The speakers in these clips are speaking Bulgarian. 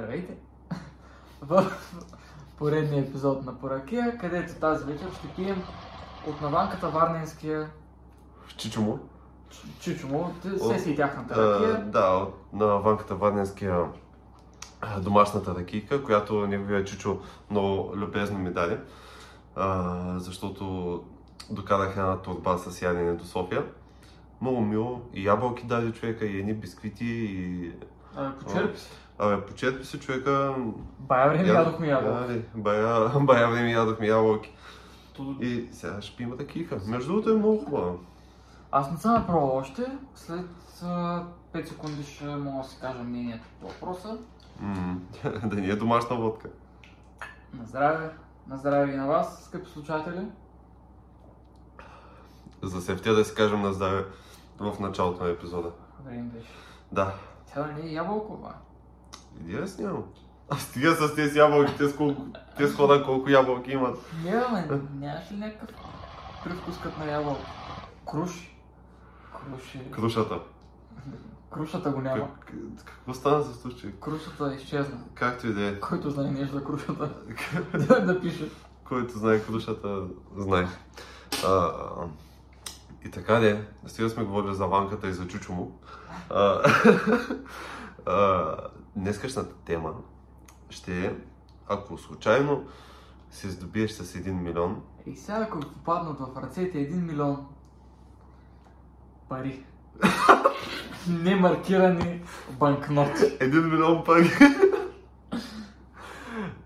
Здравейте! В поредния епизод на Поракия, където тази вечер ще пием от наванката Варненския Чичо му. Чичо му, От- се си тяхната А, ракия. да, от, на ванката Варненския домашната ракийка, която неговия чичо много любезно ми даде, защото докарах една турба с ядене до София. Много мило, и ябълки даде човека, и едни бисквити, и... А, Почерпи си. Абе, почерпи се човека... Бая време яд- ядохме ябълки. Бая, бая време ядохме ябълки. И сега ще пием ракийка. Между другото е много хубава. Аз не съм направил още. След а, 5 секунди ще мога да си кажа мнението по въпроса. Да ни е домашна водка. На здраве! На здраве и на вас, скъпи слушатели. За сефтия да си кажем на здраве в началото на епизода. Време беше. Да. Тя не е ябълкова. Иди аз нямам. А стига с тези ябълки, те колко, те с хора колко ябълки имат. Не, бе, нямаш ли някакъв привкус като на ябълка? Круш. Круш е... Крушата. Крушата го няма. Как, какво стана с случай? Крушата изчезна. Както и да е. Който знае нещо за крушата, да, да пише. Който знае крушата, знае. А, и така де, стига сме говорили за ванката и за чучо му. А, а, днескашната тема ще е, ако случайно се здобиеш с 1 милион, И сега ако попаднат в ръцете 1 милион пари. Немаркирани банкноти. 1 милион пари.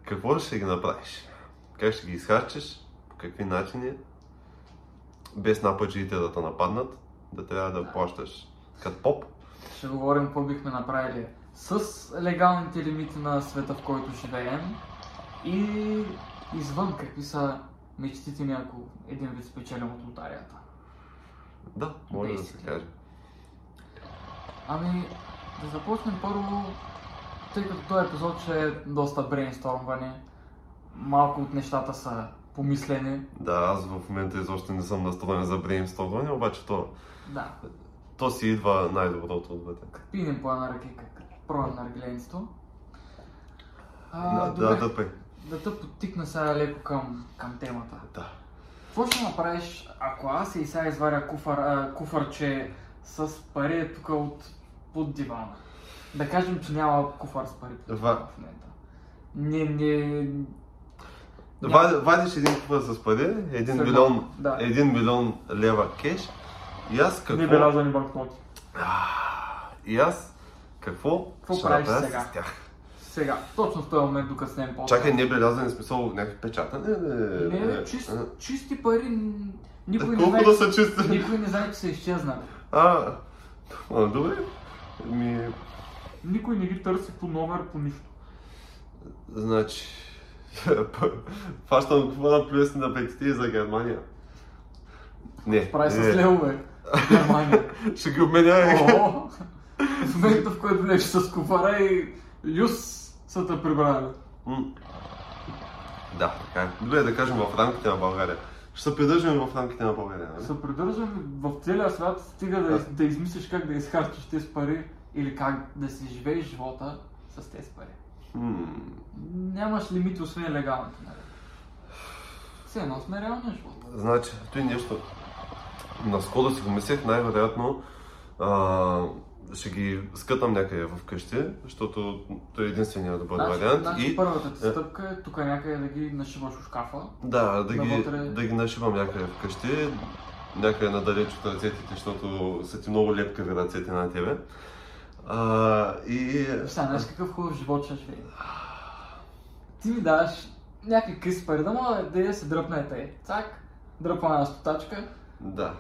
Какво ще ги направиш? Как ще ги изхарчиш? По какви начини? Без нападжиите да те нападнат, да трябва да плащаш като поп. Ще говорим какво бихме направили с легалните лимити на света, в който живеем и извън какви са мечтите ни, ако един вид спечелим от лотарията. Да, може да се Basically. каже. Ами, да започнем първо, тъй като този епизод ще е доста брейнстормване, малко от нещата са помислени. Да, аз в момента изобщо не съм настроен за брейнстормване, обаче то, Да, то си идва най-доброто отвътре. пинем по една ръкика, като пробвам наргиленство. А, Да, добре, да, пей. да те подтикна сега леко към, към темата. Да. Какво ще направиш, ако аз и сега изваря куфар, а, куфарче с пари тук от под дивана? Да кажем, че няма куфар с пари под дивана Ва- в момента. Не, не... Вади- Вадиш един купа с пари, 1 Сега, милион, да. 1 милион лева кеш и аз какво... Небелязани банкноти. А, И аз какво, Какво ще правиш сега? Сега, точно в този момент, докато снем по Чакай, не белязан смисъл някакви печатане? Не, бе, чист, чисти пари, никой не, знае, да са чисти? никой не знае, че са изчезнали. А, а, добре. Ми, Никой не ги търси по номер, по нищо. значи, фащам какво да плюсни на петите за Германия. Не, Прави с не, левове. Германия. ще ги обменя. В момента, в който влезеш с куфара и юс са те прибрали. Да, така е. Добре, да кажем в рамките на България. Ще се придържаме в рамките на България, нали? Се придържам в целия свят, стига да, да измислиш как да изхарчиш тези пари или как да си живееш живота с тези пари. М, Нямаш лимити, освен легалните, нали? Все едно сме реалния живот. Значи, той нещо. Наскоро си го мислех, най-вероятно а, ще ги скътам някъде вкъщи, защото той е единствения добър Значи, вариант. значи и първата ти е. стъпка е тук някъде да ги нашиваш в шкафа. да, да ги, да ги нашивам някъде вкъщи, някъде надалеч от ръцете ти, защото са ти много лепкави ръцете на тебе. А, и Сега, знаеш какъв хубав живот ще живее. Ти ми даваш някакви къси пари, да мога да я се дръпна е тъй. Цак, дръпна една стотачка. Да.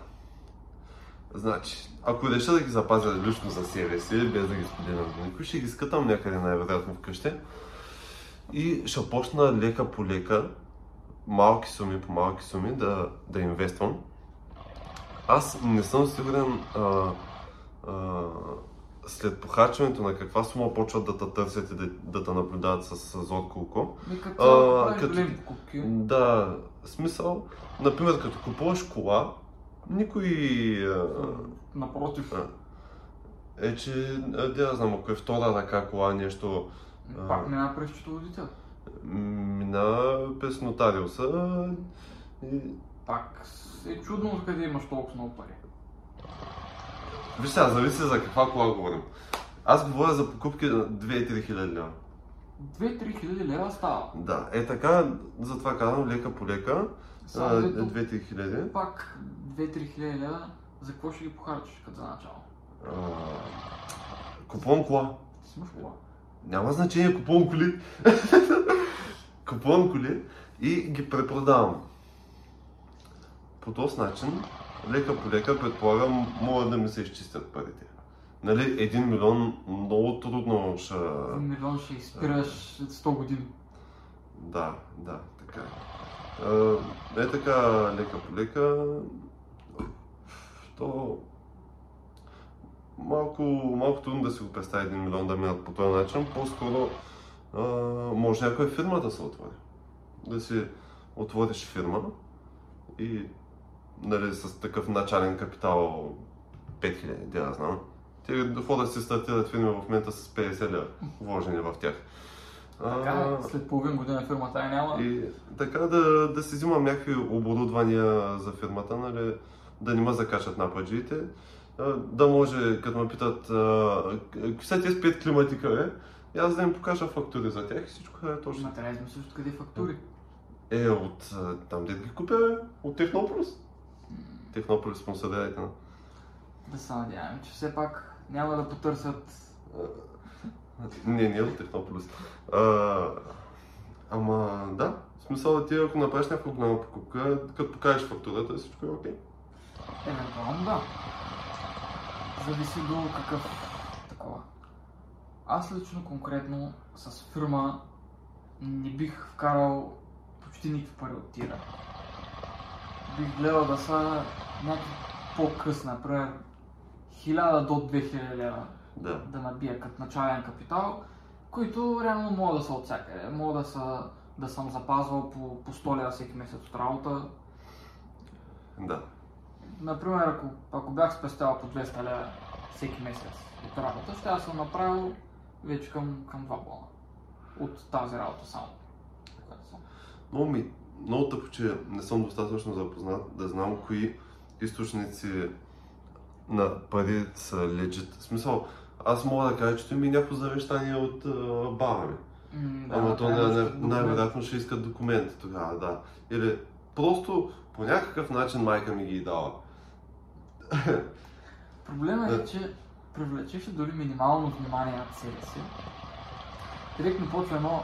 Значи, ако реша да ги запазя лично за себе си, без да ги споделям с никой, ще ги скътам някъде най-вероятно вкъщи. И ще почна лека по лека, малки суми по малки суми да, да инвествам. Аз не съм сигурен а, а, след похарчването на каква сума почват да те търсят и да, да те наблюдават с, с зорко око. Като като-. Да, смисъл, например, като купуваш кола, никой Напротив, е, че да знам, ако е втора ръка кола, нещо Пак мина през счетоводител. Мина през нотариуса и... Пак е чудно откъде имаш толкова много пари. Виж сега, зависи за каква кола говорим. Аз говоря за покупки на 2-3 хиляди лева. 2-3 хиляди лева става. Да, е така, затова казвам лека по лека, 2-3 хиляди. пак 2-3 хиляди лева, за какво ще ги похарчиш като за начало? Купувам кола. Ти си имаш кола. Няма значение, купувам коли. купувам коли и ги препродавам. По този начин, лека по лека, предполагам, могат да ми се изчистят парите. Нали, един милион много трудно ще... Един милион ще изпираш след 100 години. Да, да, така е. Е така, лека по лека, то малко, малко трудно да си го представи един милион да минат по този начин. По-скоро може някоя фирма да се отвори. Да си отвориш фирма и нали, с такъв начален капитал 5000, да знам. Те хора си стартират фирми в момента с 50 лева вложени в тях. Така, след половин година фирмата е няма. И така да, да си взимам някакви оборудвания за фирмата, нали, да не ме закачат нападжиите. Да може, като ме питат, какви са тези пет климатика, бе? И аз да им покажа фактури за тях и всичко е точно. Ма трябва да измислиш откъде фактури. Е, от там дед ги купя, бе, от Технополис. Технополис спонсорирайте на. Да се надяваме, че все пак няма да потърсят Не, не е от Технополис. А, ама, да, в смисъл ти ако направиш някаква голяма покупка, като покажеш фактурата, всичко е окей. Евентуално да. Зависи до какъв такова. Аз лично конкретно с фирма не бих вкарал почти никакви пари от тира. Бих гледал да са някакви по-късни, например 1000 до 2000 лева Да. да набия като начален капитал, които реално могат да са от всякъде. Мога да, са, да съм запазвал по, по 100 лева всеки месец от работа, Да. Например, ако, ако бях спестял по 200 лева всеки месец от работа, ще аз съм направил вече към, към 2 бона. От тази работа само. Много ми, много тъпо, че не съм достатъчно запознат да знам кои източници на пари са legit. В смисъл, аз мога да кажа, че ми е някакво завещание от а, баба ми. М, Ама то най- да най- искат документ. най-вероятно ще искат документи тогава, да. Или просто по някакъв начин майка ми ги е дала. Проблема е, че привлечеш ли дори минимално внимание над себе си, директно почва едно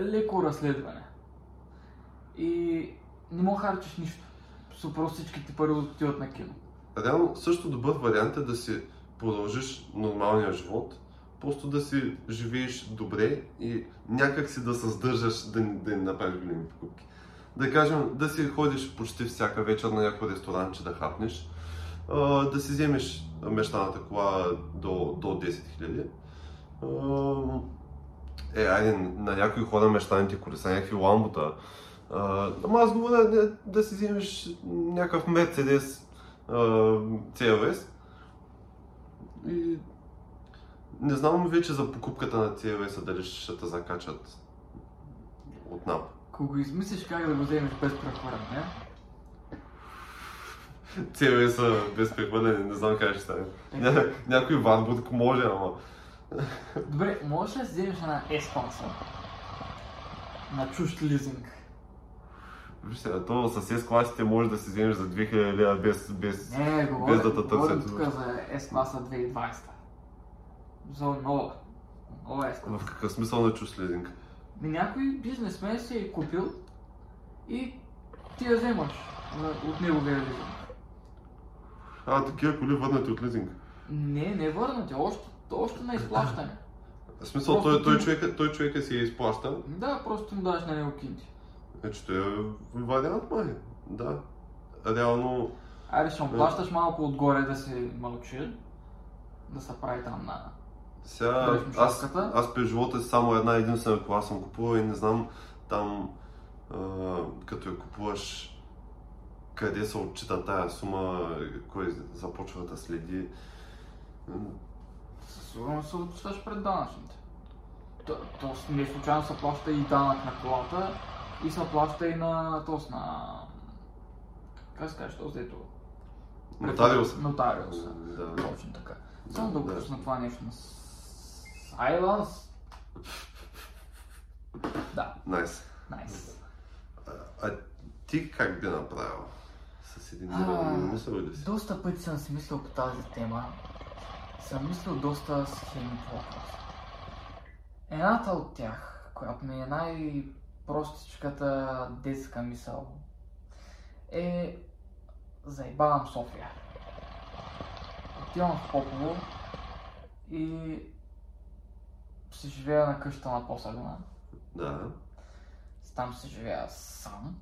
леко разследване. И не мога харчиш нищо. Просто всичките пари отиват на кино. Реално също добър вариант е да си продължиш нормалния живот, просто да си живееш добре и някак си да се сдържаш да, да не направиш големи покупки. Да кажем, да си ходиш почти всяка вечер на някой ресторанче да хапнеш, да си вземеш мечтаната кола до, до 10 000. Е, айде, на някои хора мечтаните коли са някакви ламбота. Ама аз говоря да, да си вземеш някакъв Мерцедес CLS. И не знам вече за покупката на CLS дали ще те закачат от НАП. Ако го измислиш как да го вземеш без прехвърляне, CLS без прехвърляне, не знам как ще стане. Ня, някой Ванбург може, ама... Добре, можеш ли да вземеш една S-класа на чужд лизинг? Виж сега, то с S класите може да си вземеш за 2000 лева без, без, Не, говорим, без да те търсят. тук за S-класа 2020. За нова. Нова S-класа. В какъв смисъл на чуш лизинг? Някой бизнесмен си е купил и ти я вземаш от неговия лизинг. А, такива коли върнати от лизинг. Не, не върнати, още, още на изплащане. В смисъл, той, той, човека, той човека си я изплаща. Да, просто им даш на него кинти. Е, че той е вариант, май. Да. Реално, Айде, ще му плащаш малко отгоре да се мълчи, да се прави там на... сега аз, аз през живота си само една единствена кола съм купувал и не знам там, а, като я купуваш, къде се отчита тая сума, кой започва да следи. Със сигурност се отчиташ пред данъчните. То, то не случайно се плаща и данък на колата и се плаща и на тос на... Как се каже, този дето? Нотариус. Нотариус. Да. Точно така. Само да Да. пусна това нещо на Silence. Да, Найс. найс. А, ти как би направил? С един милион мисъл ли си? Доста пъти съм си мислил по тази тема. Съм мислил доста схеми по въпроса. Едната от тях, която ми е най-простичката детска мисъл, е заебавам София. Отивам в Попово и си живея на къща на посъдна. Да. Там се живея сам.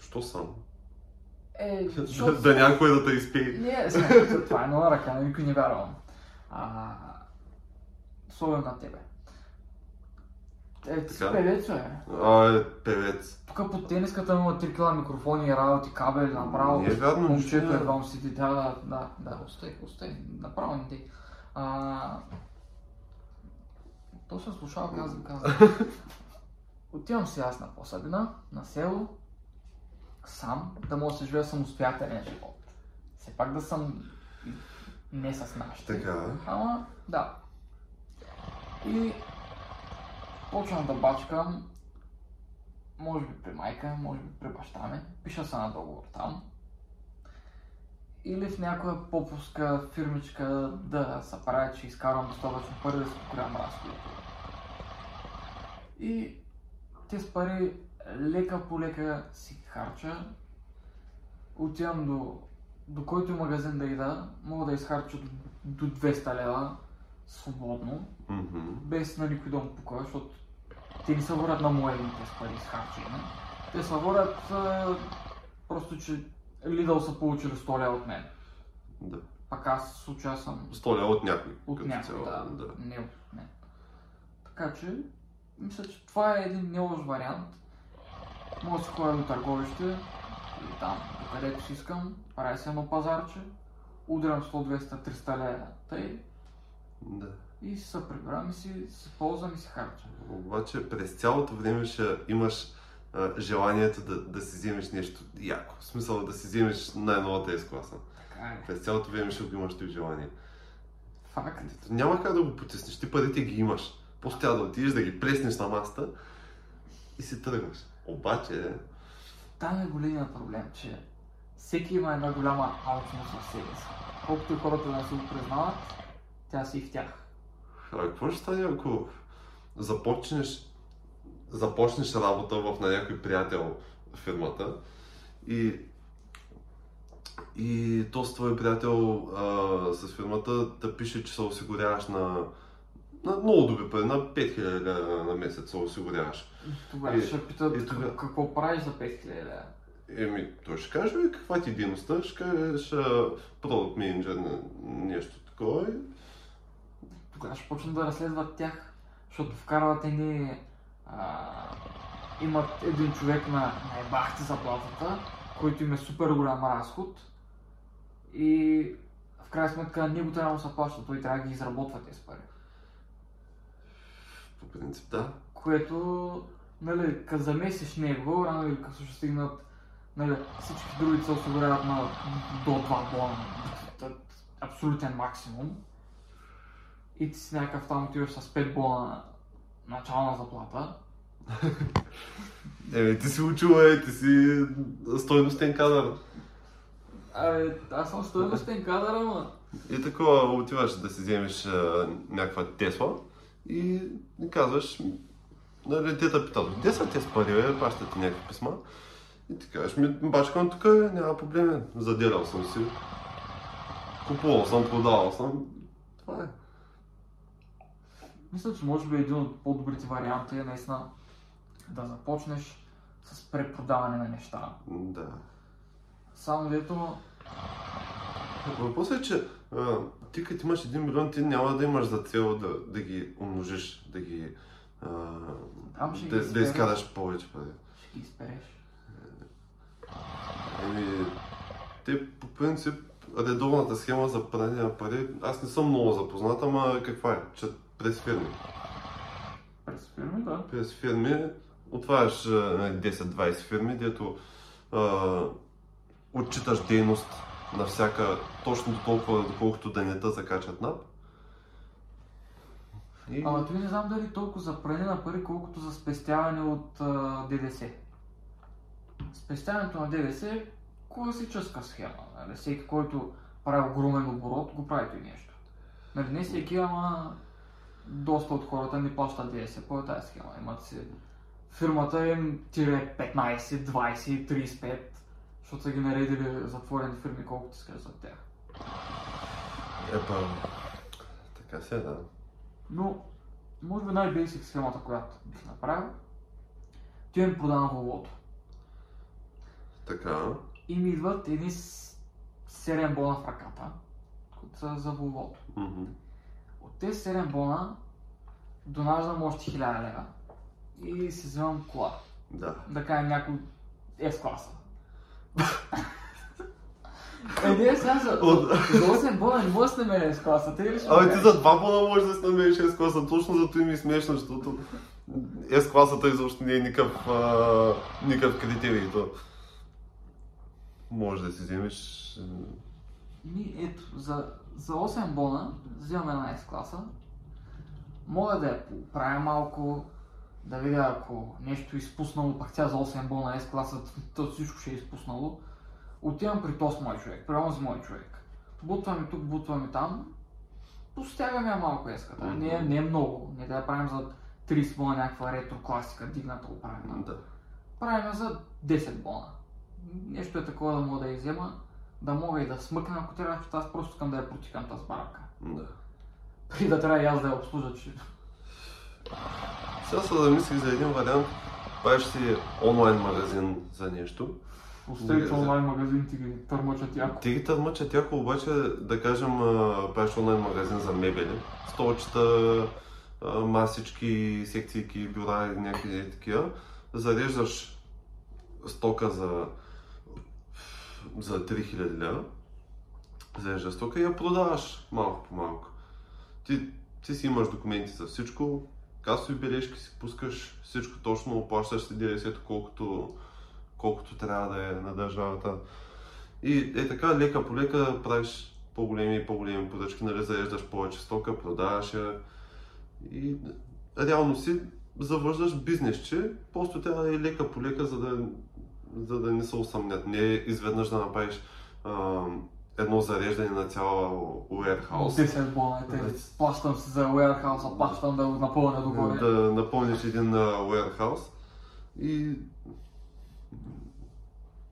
Що сам? Е, да, да някой да те изпее. Не, сега, това е на ръка, никой не вярвам. А, особено на тебе. Е, ти си певец, бе. А, е, певец. Тук под тениската има 3 кила микрофони, работи, кабели, направо. Не е вярно, Момчето е. едва му седи, да, да, да, да, остай, остай, направо не ти. А... То се слушава, казвам, казвам. Отивам си аз на посадина, на село, сам, да мога да се живея самостоятелен живот. Все пак да съм и не с нашите. Така. Ама, да. И почвам да бачкам, може би при майка, може би при баща ми. Пиша се на договор там. Или в някоя поповска фирмичка да се прави, че изкарвам достатъчно пари да си покривам разходите. И тези пари лека по лека си харча. Отивам до, до който магазин да ида, мога да изхарча до, до 200 лева свободно, Мгм. без на никой да му покоя, защото те не се водят на мои тези пари изхарчени. Те се водят а, просто, че Lidl са получили 100 лева от мен. Да. Пак аз случая съм 100 лева от някой. от някой, цяло, да, да. не от мен. Така че, мисля, че това е един не лош вариант. Мога да си ходя до търговище и там, където си искам, правя си едно пазарче, удрям 100, 200, 300 лева, тъй, да. И се прибирам и си, си ползвам и си харча. Обаче през цялото време ще имаш а, желанието да, да си вземеш нещо яко. В смисъл да си вземеш най-новата S класа. Така е. През цялото време ще го имаш това желание. Факт. Няма как да го потиснеш. Ти парите ги имаш. Просто трябва да отидеш да ги плеснеш на масата и си тръгваш. Обаче, Там е големия проблем, че всеки има една голяма алчност в себе си. Колкото хората да се го признават, тя си и в тях. А какво ще стане ако започнеш, започнеш работа в на някой приятел в фирмата и и то с твой приятел а, с фирмата да пише, че се осигуряваш на, на много добри пари, на 5000 лева на месец се осигуряваш. Тогава ще питат и тога- как- какво правиш за 5000 лева. Еми, той ще каже, каква ти е дейността, ще кажеш продукт менеджер на нещо такова и Тогава ще почнат да разследват тях, защото вкарват едни... А, имат един човек на, на ебахти заплатата, който им е супер голям разход и в крайна сметка него трябва да се плаща, той трябва да ги изработва тези пари. по принцип да. Което, нали, като замесиш него, рано или късно ще стигнат, нали, всички други се осигуряват на до 2 бона, абсолютен максимум. И ти си някакъв там отиваш с 5 бона начална заплата. Еми, ти си учил, е, ти си стойностен кадър. Абе, аз съм стоеностен кадър, ама. И такова отиваш да си вземеш а, някаква Тесла и казваш, нали, те те питат, къде са тези пари, бе, пращат ти някакви писма. И ти кажеш, ми, бачкам тук, е, няма проблем, заделял съм си. Купувал съм, продавал съм. Това е. Мисля, че може би един от по-добрите варианти е наистина да започнеш с препродаване на неща. Да. Само дето Въпросът е, че а, ти като имаш 1 милион, ти няма да имаш за цел да, да ги умножиш, да ги... А, Там ще ги да, да изпереш. изкараш повече пари. ще ги изпереш. Еми, те по принцип, редовната схема за пране на пари, аз не съм много запознат, ама каква е? Че През фирми. През фирми, да. През фирми отваряш а, 10-20 фирми, дето а, отчиташ дейност на всяка точно до толкова, доколкото да не те закачат нап. И... Ама той не знам дали толкова за пране на пари, колкото за спестяване от а, ДДС. Спестяването на ДДС е класическа схема. Нали? Всеки, който прави огромен оборот, го прави той нещо. Нали, не всеки, ама доста от хората не плащат ДДС по тази схема. Имат си фирмата им тире 15, 20, 35, защото са ги наредили затворени фирми, колкото искаш за тях. Епа, така се, да. Но, може би най-бейсик схемата, която бих направил, ти им продавам волото. Така. И ми идват едни с- 7 бона в ръката, които са за волото. Мгм. От тези 7 бона донаждам още 1000 лева и си вземам кола. Да. Да кажем някой S-класа. Е, не, сега за, От- за 8 бона не може да се намери S-класа, те ли ще Абе ти за два бона можеш да си намериш S класа, точно за това ми е смешно, защото S класата изобщо не е никакъв, а, никакъв критерий. То. Може да си вземеш... Ми, ето, за, за 8 бона взимам една S-класа. Мога да я поправя малко, да видя ако нещо е изпуснало, пак тя за 8 бона S-класа, то всичко ще е изпуснало. Отивам при този мой човек, при онзи мой човек. Бутваме тук, бутваме там. Постягаме я малко еската. Не, не е много. Не да я правим за 30 бона някаква ретро класика, дигната оправена. Да. Правим за 10 бона. Нещо е такова да мога да я взема, да мога и да смъкна, ако трябва, защото аз просто искам да я протикам тази барака. да. Преди да трябва и аз да я обслужа, че... Сега се замислих за един вариант. Правиш си онлайн магазин за нещо. Оставите Не, онлайн магазините ги търмъчат яко. Те ги търмъчат яко, обаче да кажем правиш онлайн магазин за мебели. Столчета, масички, секции, бюра и някакви такива. Зареждаш стока за, за 3000 лева. Зареждаш стока и я продаваш малко по малко. Ти, ти си имаш документи за всичко, касови бележки си пускаш, всичко точно, плащаш си ДДС-то колкото, колкото трябва да е на държавата. И е така, лека по лека правиш по-големи и по-големи поръчки, нали, зареждаш повече стока, продаваш я и реално си завършваш бизнесче, просто трябва да е лека по лека, за да, за да не се усъмнят. Не изведнъж да направиш а, едно зареждане на цяла warehouse. 10 бона, те плащам си за warehouse, плащам да го напълня догоре. Да напълниш един warehouse и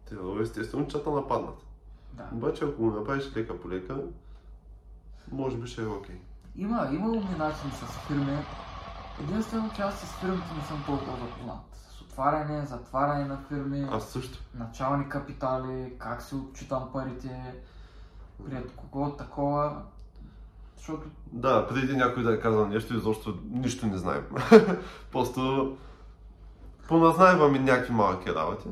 те естествено чата нападнат. Да. Обаче ако го направиш лека по лека, може би ще е окей. Има, има умни начини с фирми. Единствено, че аз с фирмите не съм толкова запознат. Отваряне, затваряне на фирми, Аз също. начални капитали, как си отчитам парите, пред кого такова. Защото Да, преди някой да е казал нещо, изобщо нищо не знаем. Просто поназнайваме някакви малки работи.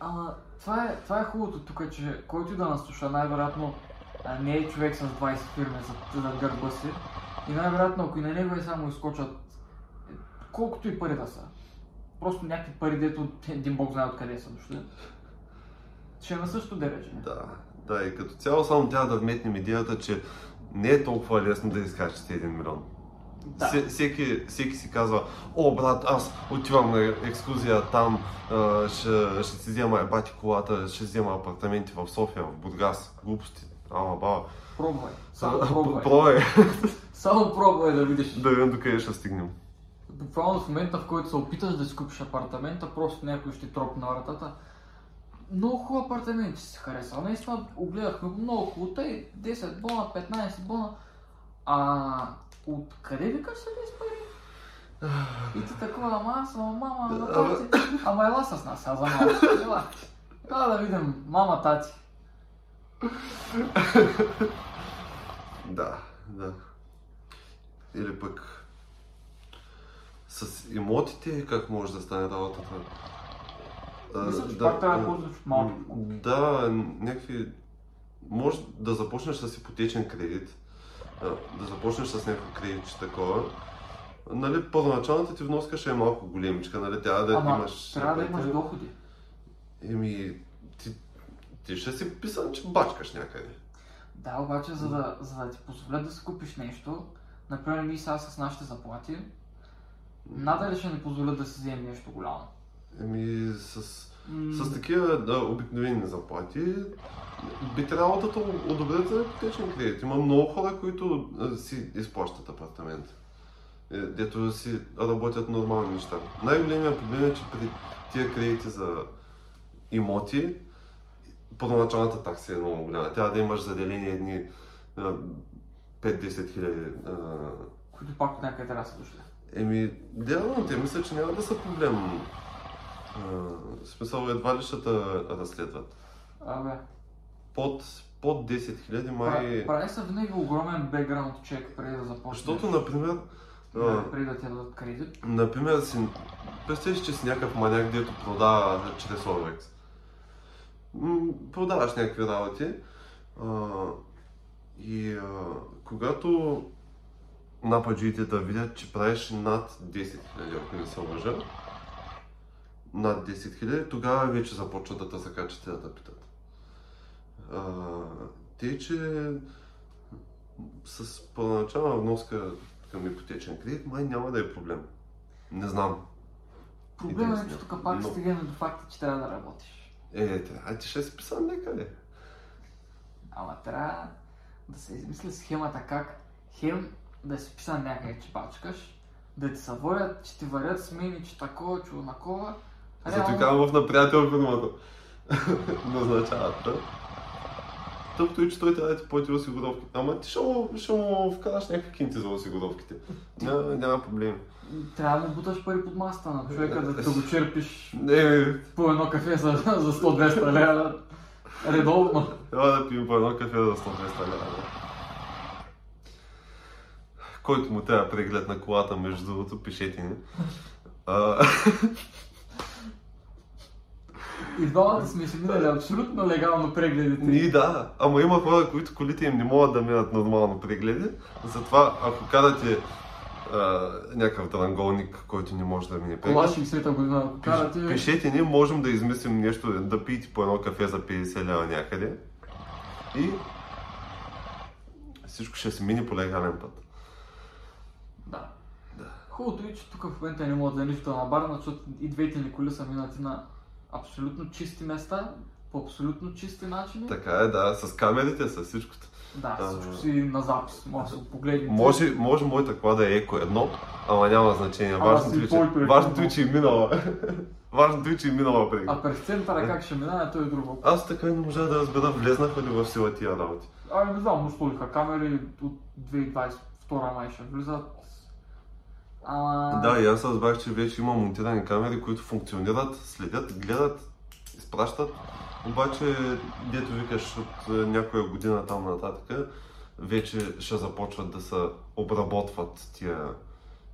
Ама това е, това е хубавото тук, че който да нас слуша, най-вероятно не е човек с 20 фирми за, за гърба си. И най-вероятно, ако и на него е само изкочат е, колкото и пари да са. Просто някакви пари, дето един бог знае откъде са дошли. Ще е на същото дереже. Да, да, и като цяло само трябва да вметнем идеята, че не е толкова лесно да изкачате 1 милион. Да. Се- Всеки, всеки си казва, о брат, аз отивам на екскурзия там, ще, ще си взема бати колата, ще взема апартаменти в София, в Бургас. Глупости. Ама баба. Пробвай. Само пробвай. Пробвай Само пробвай да видиш. да видим докъде ще стигнем. Буквално в момента, в който се опиташ да си купиш апартамента, просто някой ще тропне на вратата. Много хубав апартамент че си хареса. Наистина огледахме го много хубаво. Тъй 10 бона, 15 бона. А откъде викаш се тези пари? И ти такова, ама аз, ама мама, ама тати. Ама ела с нас, аз за малко. Ела. Ела да видим, мама, тати. Да, да. Или пък с имотите как може да стане работата? Мисля, че пак трябва да ползваш малки Да, някакви... Може да започнеш с ипотечен кредит да започнеш с някакво кредитче такова, нали, първоначалната ти вноска ще е малко големичка, нали, трябва да Ама имаш... трябва да имаш доходи. Еми, ти, ти ще си писан, че бачкаш някъде. Да, обаче за да, за да ти позволят да си купиш нещо, например ние сега с нашите заплати, надали ще ни позволят да си вземем нещо голямо. Еми, с, М, с такива да, обикновени заплати би трябвало да одобрят за ипотечен кредит. Има много хора, които си изплащат апартамент. Е, Дето си работят нормални неща. Най-големият проблем е, че при тия кредити за имоти, първоначалната такса е много голяма. Трябва да имаш заделени едни а, 5-10 хиляди. които пак от някъде трябва да са дошли. Еми, реално те мисля, че няма да са проблем. А, смисъл, едва ли ще разследват. Абе, Под, под 10 хиляди май... прави, се винаги огромен бекграунд чек преди да започнеш. Защото, например, Да, преди да ти дадат кредит. например, си, представиш, че си някакъв маняк, дето продава чрез. М, Продаваш някакви работи а, и а, когато нападжиите да видят, че правиш над 10 000, ако не се лъжа, над 10 000, тогава вече започват да те закачат и да те питат. А, те, че с първоначална вноска към ипотечен кредит, май няма да е проблем. Не знам. Проблемът е, че тук пак Но- стигаме до факта, че трябва да работиш. Е, трябва, ти ще си писам някъде. Ама трябва да се измисли схемата как хем да си писан някъде, че бачкаш, да ти се водят, че ти варят смени, че такова, че онакова. Зато казвам в на приятел фирмата. Назначават, да? Тъпто е, че той трябва да ти плати осигуровки. Ама ти ще му, ще му вкараш някакви кинти за осигуровките. Няма, няма проблем. Трябва да му буташ пари под масата на човека, да, да го черпиш Не, по едно кафе за, за 100-200 лева. Редовно. трябва да пием по едно кафе за 100 лева. Който му трябва преглед на колата, между другото, пишете ни. А, И двамата сме си минали абсолютно легално прегледите. Ние да, ама има хора, които колите им не могат да минат нормално прегледи. Затова, ако карате а, някакъв дранголник, който не може да мине Кола преглед, 60-та година, ако карате... пиш- пишете ни, можем да измислим нещо, да пиете по едно кафе за 50 лева някъде. И всичко ще се мине по легален път. Да. Да. Хубавото е, че тук в момента не мога да нищо на барна, защото и двете ни коли са минати на абсолютно чисти места, по абсолютно чисти начини. Така е, да, с камерите, с всичкото. Да, А. всичко си на запис, може да се погледнете. Може, може моята кола да е еко едно, ама няма значение. Важното е, че, твоето еко важното е, че е минала. важното е, че е минала преглед. А през центъра как ще минае, то е друго. Аз така не можа да разбера, влезнаха ли в сила тия работи. Ами не знам, му сложиха камери от 2022 май ще влизат. Ама... Да, и аз разбрах, че вече има монтирани камери, които функционират, следят, гледат, изпращат. Обаче, дето викаш от е, някоя година там нататък, вече ще започват да се обработват тия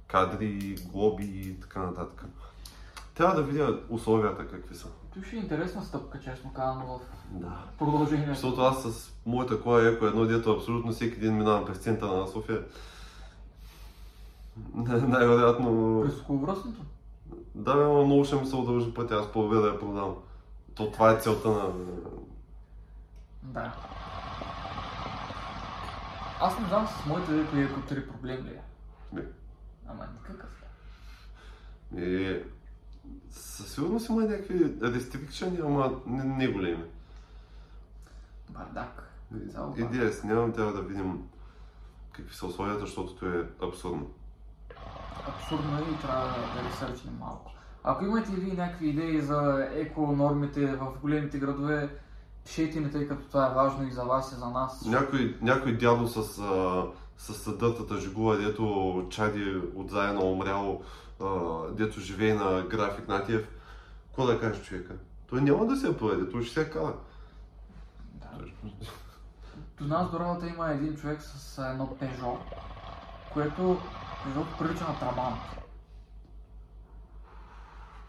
кадри, глоби и така нататък. Трябва да видя условията какви са. Това ще е интересна стъпка, честно казано, в Да. продължение. Защото аз с моята кола еко едно, дето абсолютно всеки ден минавам през центъра на София. Най-вероятно... През околовръстното? Да, бе, много ще ми се удължи пътя, аз по да я продам. То това е целта на... Да. Аз не знам с моите Eco 3 проблем ли е. Не. Ама никакъв. И... Със сигурност има някакви рестрикшени, ама не, не големи. Бардак. Идея си нямам, трябва да видим какви са условията, защото то е абсурдно. Абсурдно е и трябва да ресърчнем малко. Ако имате и вие някакви идеи за еко нормите в големите градове, пишете ни, тъй като това е важно и за вас и за нас. Някой, някой дядо с, а, с съдъртата жигула, дето чади от заедно умрял, а, дето живее на график Натиев, какво да кажеш човека? Той няма да се я проведе, той ще се я кара. Да. До нас до работа има един човек с едно Peugeot, което Peugeot прилича на Трабант.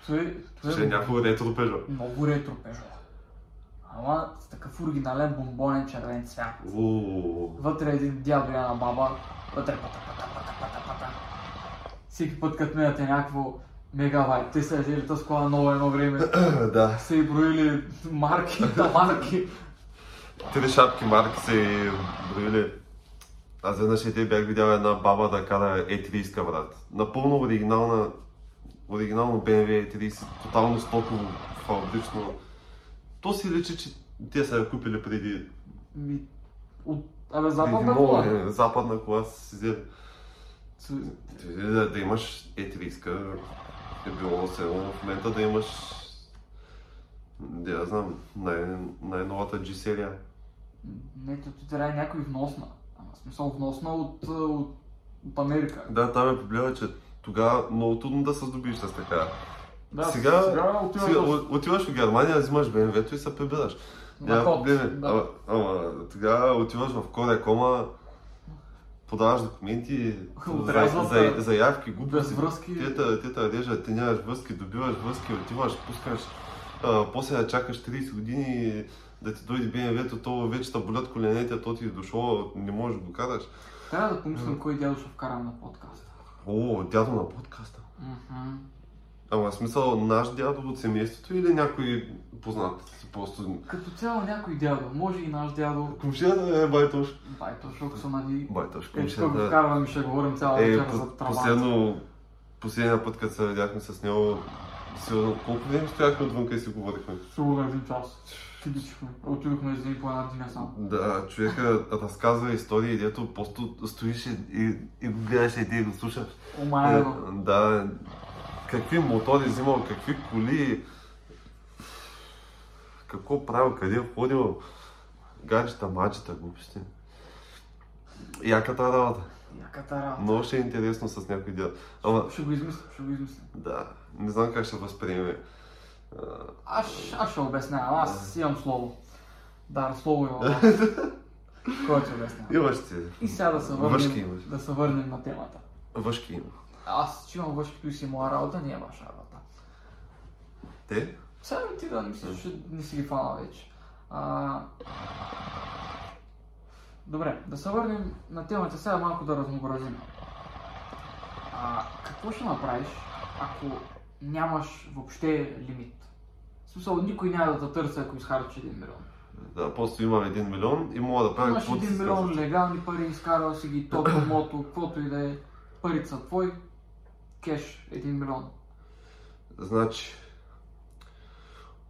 Той, той Ще е някакво ретро пежо. много ретро Peugeot. Ама с такъв оригинален бомбонен червен цвят. Вътре е един дядо и една баба, вътре пата, пата, пата, пата, пата. Всеки път, като минате някакво мегавайт, те са взели тази кола ново едно време, Да. са и броили марки, та марки. Три шапки марки са и броили. Аз веднъж те бях видял една баба да кара E30 брат. Напълно оригинална, оригинално BMW E30, тотално стоково, фабрично. То си личи, че те са я купили преди, Ми, от... Абе, преди западна много кола. време. Западна кола си взели. Да, да имаш E30 е било все едно в момента да имаш да знам, най- най-новата G серия. Не, то ти трябва някой вносна. В смисъл вносна от, от, от Америка. Да, там е проблема, че тогава много трудно да се здобиш с така. Да, сега, сега отиваш сега в- отиваш в Германия, взимаш BMW-то и се прибираш. Няма проблеми. Да. Ама, ама тогава отиваш в Кома, подаваш документи, за, Отрязват за, те. заявки, глупости. връзки. Те те- те те режат, ти нямаш връзки, добиваш връзки, отиваш, пускаш. А, после чакаш 30 години да ти дойде BMW-то, то вече те болят коленете, то ти е дошло, не можеш да го караш. Трябва да помислим кой дядо ще вкарам на подкаста. О, дядо на подкаста. Мгм. Ама смисъл наш дядо от семейството или някой познат? Просто Като цяло някой дядо, може и наш дядо, Комшията е байтош. байто, защото са нали... Байтош, Е, тук го комшията. вкарваме ще говорим цяла Е, вечер по- за трава. последно, последния път, като се видяхме с него, сигурно колко време стояхме отвънка и си говорихме. Сигурно един час. Чудичихме. Отидохме за един по една диня само. Да, човека разказва истории, дето просто стоиш и, и, гледаш и ти го слушаш. Омая Е, да, какви мотори взимал, какви коли, какво правил, къде ходил, гаджета, маджета, глупости. Яката работа. Яката работа. Много ще е интересно с някой дял. Ама, Ще го измислим, ще го измислим. да, не знам как ще възприеме. Аз, аз ще обяснявам, аз имам слово. Да, слово имам. Който ще обяснява. Имаш ти. И сега да се върнем, да се върнем на темата. Въшки има. Аз, че имам въшкито и си моя работа, не е ваша работа. Те? Сега ти да мисля, че не си ги фана вече. А... Добре, да се върнем на темата сега малко да разнообразим. А, какво ще направиш, ако нямаш въобще лимит? В смисъл, никой няма да те търси, ако изхарчиш 1 милион. Да, просто имам 1 милион и мога да правя Имаш каквото 1 си милион казваш. легални пари, изкарал си ги, тото, мото, каквото и да е. Парите са твои, кеш 1 милион. Значи,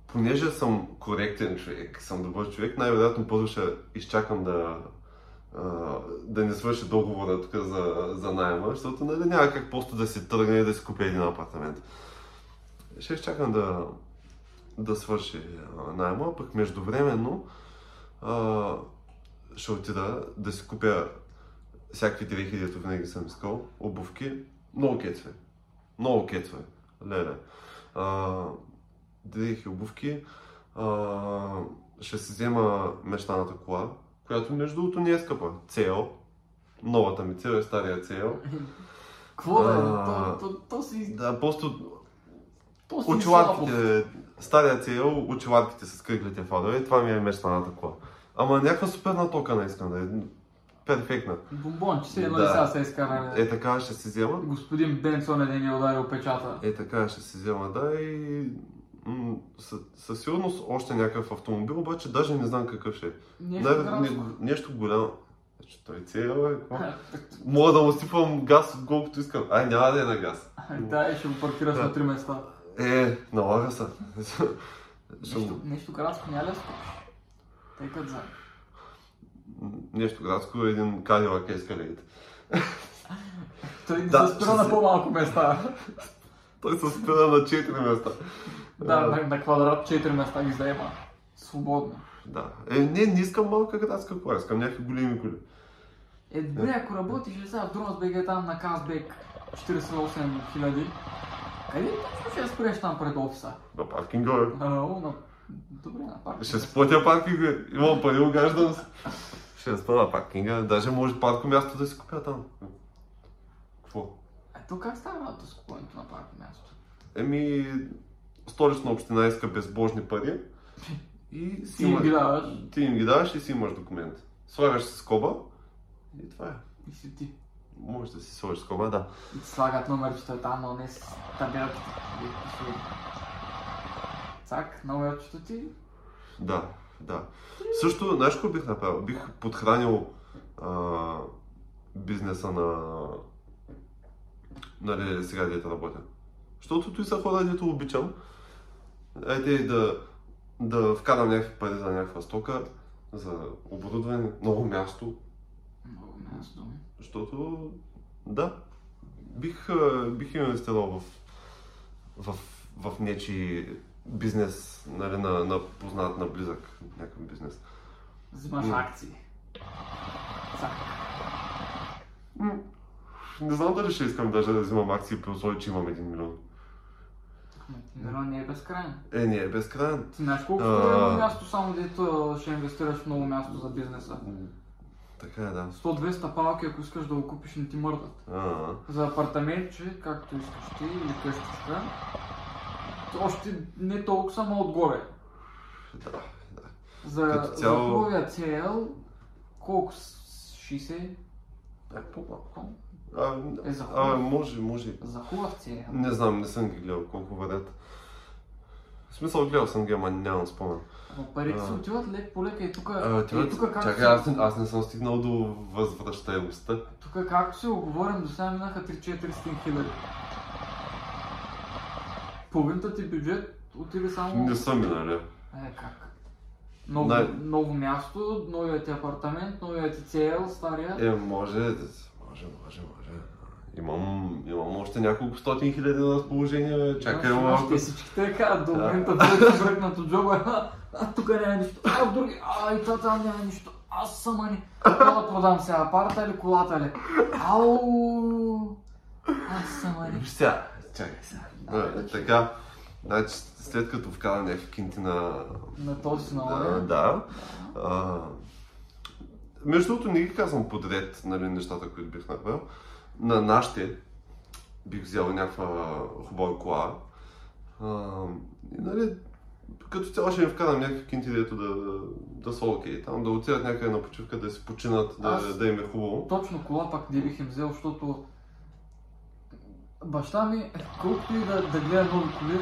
понеже съм коректен човек, съм добър човек, най-вероятно първо ще изчакам да, да не свърши договора тук за, за найема, защото нали, няма как просто да си тръгне и да си купя един апартамент. Ще изчакам да, да свърши а, найема, пък междувременно а, ще отида да си купя всякакви дрехи, дето винаги съм искал, обувки, много кецове. Много кецове. Леле. А, дрехи, обувки. А, ще си взема мечтаната кола, която между другото не е скъпа. Цел. Новата ми цел е стария цел. Какво е? То, то, то си... Да, просто Очиларките, стария цел, очиларките с кръглите фарове, това ми е мечтаната кола. Ама някаква супер натока не искам да е. Перфектна. Бомбонче си едно Да. да. сега се изкара. Е така ще си взема. Господин Бенсон един ни е ударил печата. Е така ще си взема, да и със, със сигурност още някакъв автомобил, обаче даже не знам какъв ще е. Нещо градско. не- нещо голямо. Значи той цел е, какво? Мога да му сипвам газ колкото искам. Ай, няма да е на газ. Да, и ще го паркираш на три места. Е, налага се. Нещо, нещо градско няма ли Тъй като за... Нещо градско е един кадилак ескалейт. Той да, се спира на по-малко места. Той се спира на 4 места. Да, на, на квадрат 4 места ги заема. Свободно. Да. Е, не, не искам малка градска кола, искам някакви големи коли. Е, добре, ако работиш ли сега в Друмсбег е там на Казбек 48 000, Еми, точно ще я спреш там пред офиса. На паркинга, бе. На... Добре, на паркинга. Ще сплатя паркинга, имам пари, огаждам се. Ще спа на паркинга, даже може парко място да си купя там. Какво? Е, а то как става да си купуването на парко място? Еми, столична община иска безбожни пари. И си ти, им ги даваш. ти им ги даваш и си имаш документ. Слагаш се скоба и това е. И си ти. Може да си сложиш скоба, да. И слагат номерчето е там, но не с табелките. Цак, номерчето ти. Да, да. Също, знаеш какво бих направил? Бих подхранил а, бизнеса на нали, сега дете работя. Защото той са хора, дето обичам. Айде да, да вкарам някакви пари за някаква стока, за оборудване, много място, Много място. Защото да, бих, бих инвестирал в, в, в нечи бизнес, нали, на, на познат, на близък някакъв бизнес. Взимаш М. акции. Не знам дали ще искам даже да взимам акции при условие, че имам 1 милион. Милион не е безкрайен. Е, не е безкрайен. Знаеш колко А. струва едно място, само дето ще инвестираш в много място за бизнеса. Така е, да. 100-200 палки, ако искаш да го купиш, не ти мърдат. А, За апартаментче, както искаш ти, или къщичка, още не толкова само отгоре. да, да. За, Като за цяло- хубавия CL, колко? с 60? Е, по-малко. А, Е, за а, хубав. може, може. За хубав CL. Не знам, не съм ги гледал колко варят. В смисъл, гледал съм ги, ама нямам спомен. Но парите си отиват лек по лека и тук, А, и тя, тук както, чакай, аз, не- аз не съм стигнал до възвръщаемостта. тук както си оговорим, до сега минаха 3-400 хиляди. Половината ти бюджет отиде само... Не съм минали. Е, как? Ново, Най- ново място, новият ти апартамент, новият ти цел, стария. Е, може, може, може, може. Имам, имам още няколко стотин хиляди на разположение, чакай малко. Те всички казват, до Да. момента бъде бръкнат от джоба, а, тук няма нищо, а в други, а и това там няма нищо, аз съм ани, какво да продам сега, апарата или колата ли? Ау, аз съм ани. Сега, чакай сега. Да, Да, да, така, значи, след като вкара някакви кинти на... На този налага. да. А, между другото, не ги казвам подред, нали, нещата, които бих направил. На нашите бих взел някаква хубава кола. А, и, нали, като цяло ще им вкарам някакви кинти, дето да, да, да са окей. Там да отидат някъде на почивка, да си починат, да, Аз- да им е хубаво. Точно кола пак не бих им взел, защото баща ми, колкото и да, да гледа нови коли,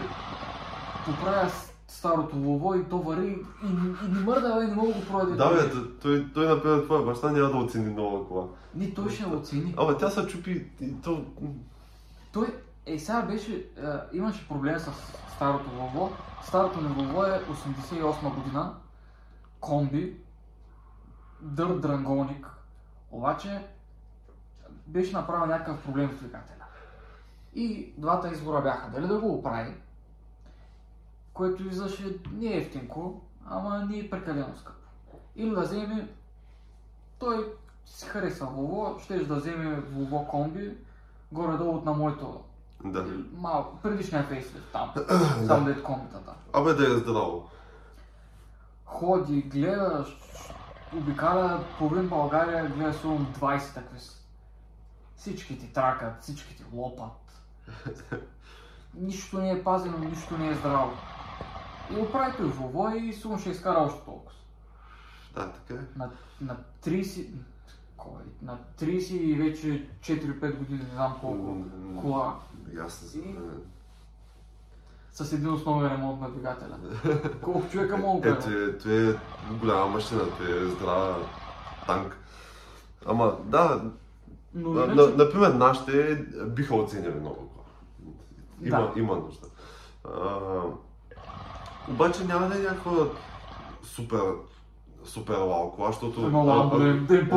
поправя старото лово и то вари и, и не мърда, бе, не мога да го продаде. Да, бе, той, той например, твоя баща няма да оцени нова кола. Не, той ще я оцени. Абе, тя се чупи и то... Той, е, сега беше, е, имаше проблем с старото Volvo. Старото ми Volvo е 88 година, комби, дър дранголник. Обаче беше направил някакъв проблем в двигателя. И двата избора бяха дали да го оправи, което излъше не ефтинко, ама не е прекалено скъпо. Или да вземе, той си хареса Volvo, ще да вземе Volvo комби, горе-долу от на моето Да. малко, предишния фейслифт там, там дед комбитата. Абе, да е здраво. Ходи, гледа, обикаля половин България, гледа сигурно 20 такви. Всички ти тракат, всички ти лопат. Нищо не е пазено, нищо не е здраво. И оправи той Volvo и сигурно ще изкара още толкова. Да, така е. На, на 30... Кой? На 30 и вече 4-5 години, не знам колко, кола. Ясно. И- С един основен ремонт на двигателя. Колко човека мога да е, той е голяма машина, той е здрава танк. Ама, да, Но на, на, например, нашите биха оценили много. Има, Да. има нужда. А, обаче няма да е някаква супер, супер вау кола, защото... Едно ламбо да им-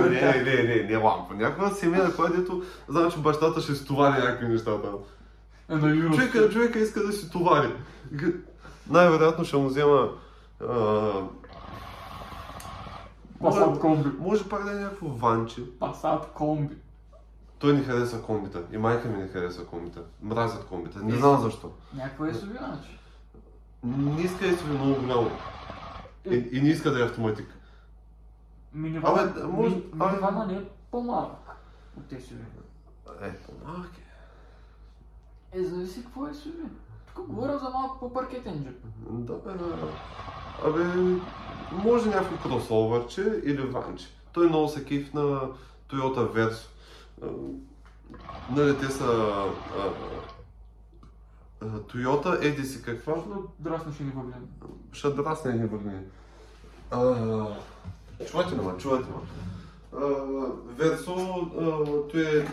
не, не, не, не, лампа. Някаква семейна кола, дето знам, че бащата ще стовари някакви неща там. е на Юро. Човека, човека иска да си товари. Най-вероятно ще му взема... А, Пасат комби. може пак да е някакво ванче. Пасат комби. Той не харесва комбита. И майка ми не харесва комбита. Мразят комбита. Не Е, знам защо. Някаква е суви, значи. Не иска да си много голямо. И, и не иска да е автоматик. Минивана, Абе, да, може- ми- абе- минивана не е по-малък от суви. Е, по-малък е. Е, зависи какво е суви. Тук говоря за малко по-паркетен джип. Да, бе, да. Абе, може някакво кросоверче или ванче. Той много се киф на Toyota Verso. Нали, те са а, а, Toyota, еди си каква, Но драснеш и ни въглен. ще драсне едни въгни. Чувайте ме, чувайте ме. Версо, то е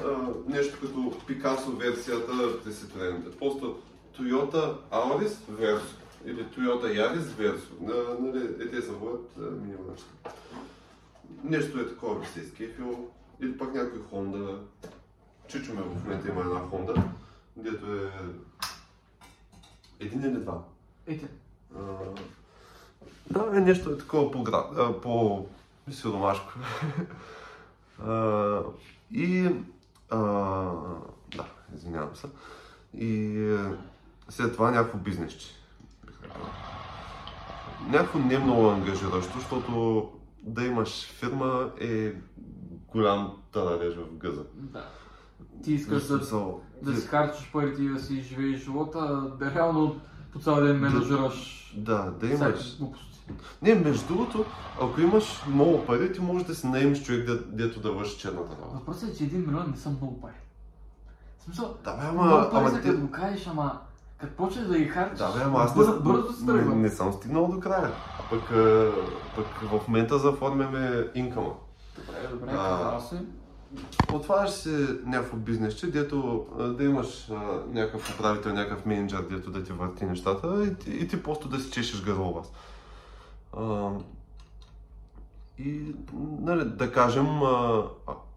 нещо като Пикасо версията при Citroen. Просто Toyota Auris Verso или Toyota Yaris Verso. А, нали, е, те са водят минималчки. Нещо е такова би се изкефил. Или пък някой Honda. Чичо ме в момента има една Honda, дето е един или два. А, Да, е нещо е такова по, град, по сиромашко. А, и а, да, извинявам се. И а, след това някакво бизнесче. Някакво не много ангажиращо, защото да имаш фирма е голям тарареж в гъза. да. Ти искаш да, да си харчиш парите и да си живееш живота, а реално по цял ден менажираш Да, да имаш глупости. Не, между другото, ако имаш много пари, ти можеш да си наемеш човек, де- дето да върши черната работа. Въпросът е, че един милион не са много пари. В смисъл, Да, бе, много ама, пари ама са те... като го кажеш, ама като почнеш да ги харчиш, Да, бе, ама аз бързо, бързо се не, не, съм стигнал до края. Пък, а, пък в момента заформяме инкама. Добре, добре, А. си. Отваряш си някакво бизнесче, дето да имаш а, някакъв управител, някакъв менеджер, дето да ти върти нещата и, ти- и ти просто да си чешеш гърло вас. А, и, нали, да кажем, а,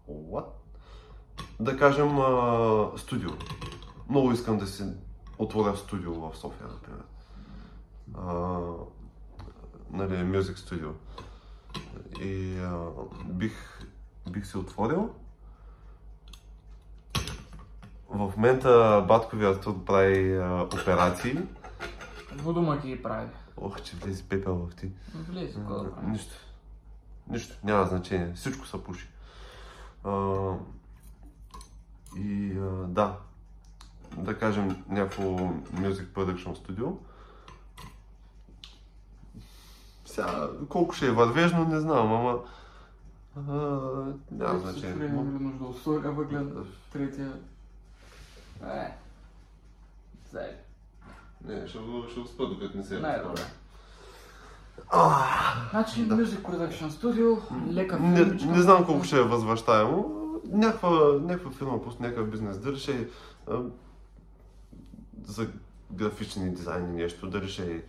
what? Да кажем а, студио. Много искам да си отворя студио в София, например. А, нали, Music Studio. И а, бих, бих се отворил. В момента баткови Артур прави а, операции. Водомък ги прави. Ох, че влезе пепел в ти. Влез, какво да прави? Нищо. Нищо. Няма значение. Всичко се пуши. А, и а, да. Да кажем някакво Music Production Studio. Сега, колко ще е вървежно, не знам, ама... А, няма значение. Имаме нужда от соля въглен. Третия... Е. Зай. Не, ще го, ще го спа, докато не се Най-добре. Значи, Да. Music Production Studio, лека Не, фирмичка. не знам колко ще е възвръщаемо. Някаква, някаква фирма пусне някакъв бизнес, дали ще е а, за графични дизайни нещо, дали ще е...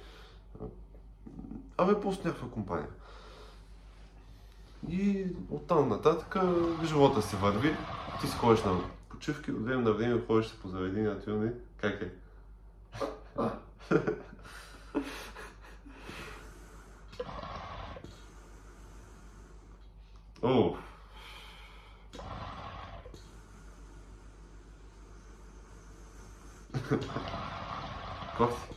а, Абе, просто някаква компания. И оттам нататък живота си върви. Ти си ходиш на почивки, от време на време ходиш по заведения, ти не как е? О, Кофти.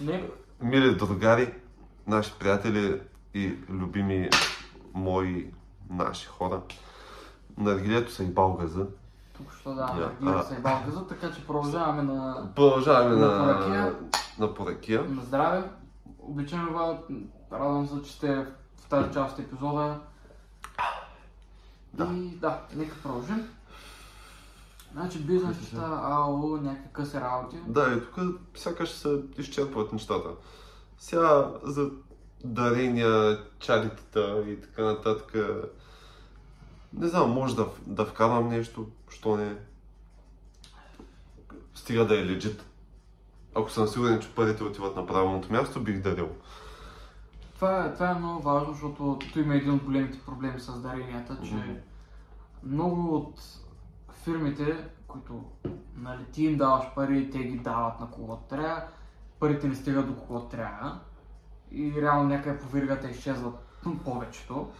Не, Мили другари, наши приятели и любими мои наши хора, наргилето са и балгаза. тук що да, Да. yeah. А. се балказа, така че продължаваме на, Продължаваме На на, поръкия. на поръкия. на здраве. Обичаме ви, радвам се, че сте в тази част от епизода. Да. И да, нека продължим. Значи бизнес неща, АО, някакви къси работи. Да, и тук сякаш се изчерпват нещата. Сега за дарения, чаритата и така нататък. Не знам, може да, да вкарам нещо, що не. Стига да е легит. Ако съм сигурен, че парите отиват на правилното място, бих дарил. Това е, това е много важно, защото тук има един от големите проблеми с даренията, че Мгм. много от фирмите, които нали, ти им даваш пари, те ги дават на кого трябва, парите не стигат до кого трябва и реално някъде по веригата изчезват повечето.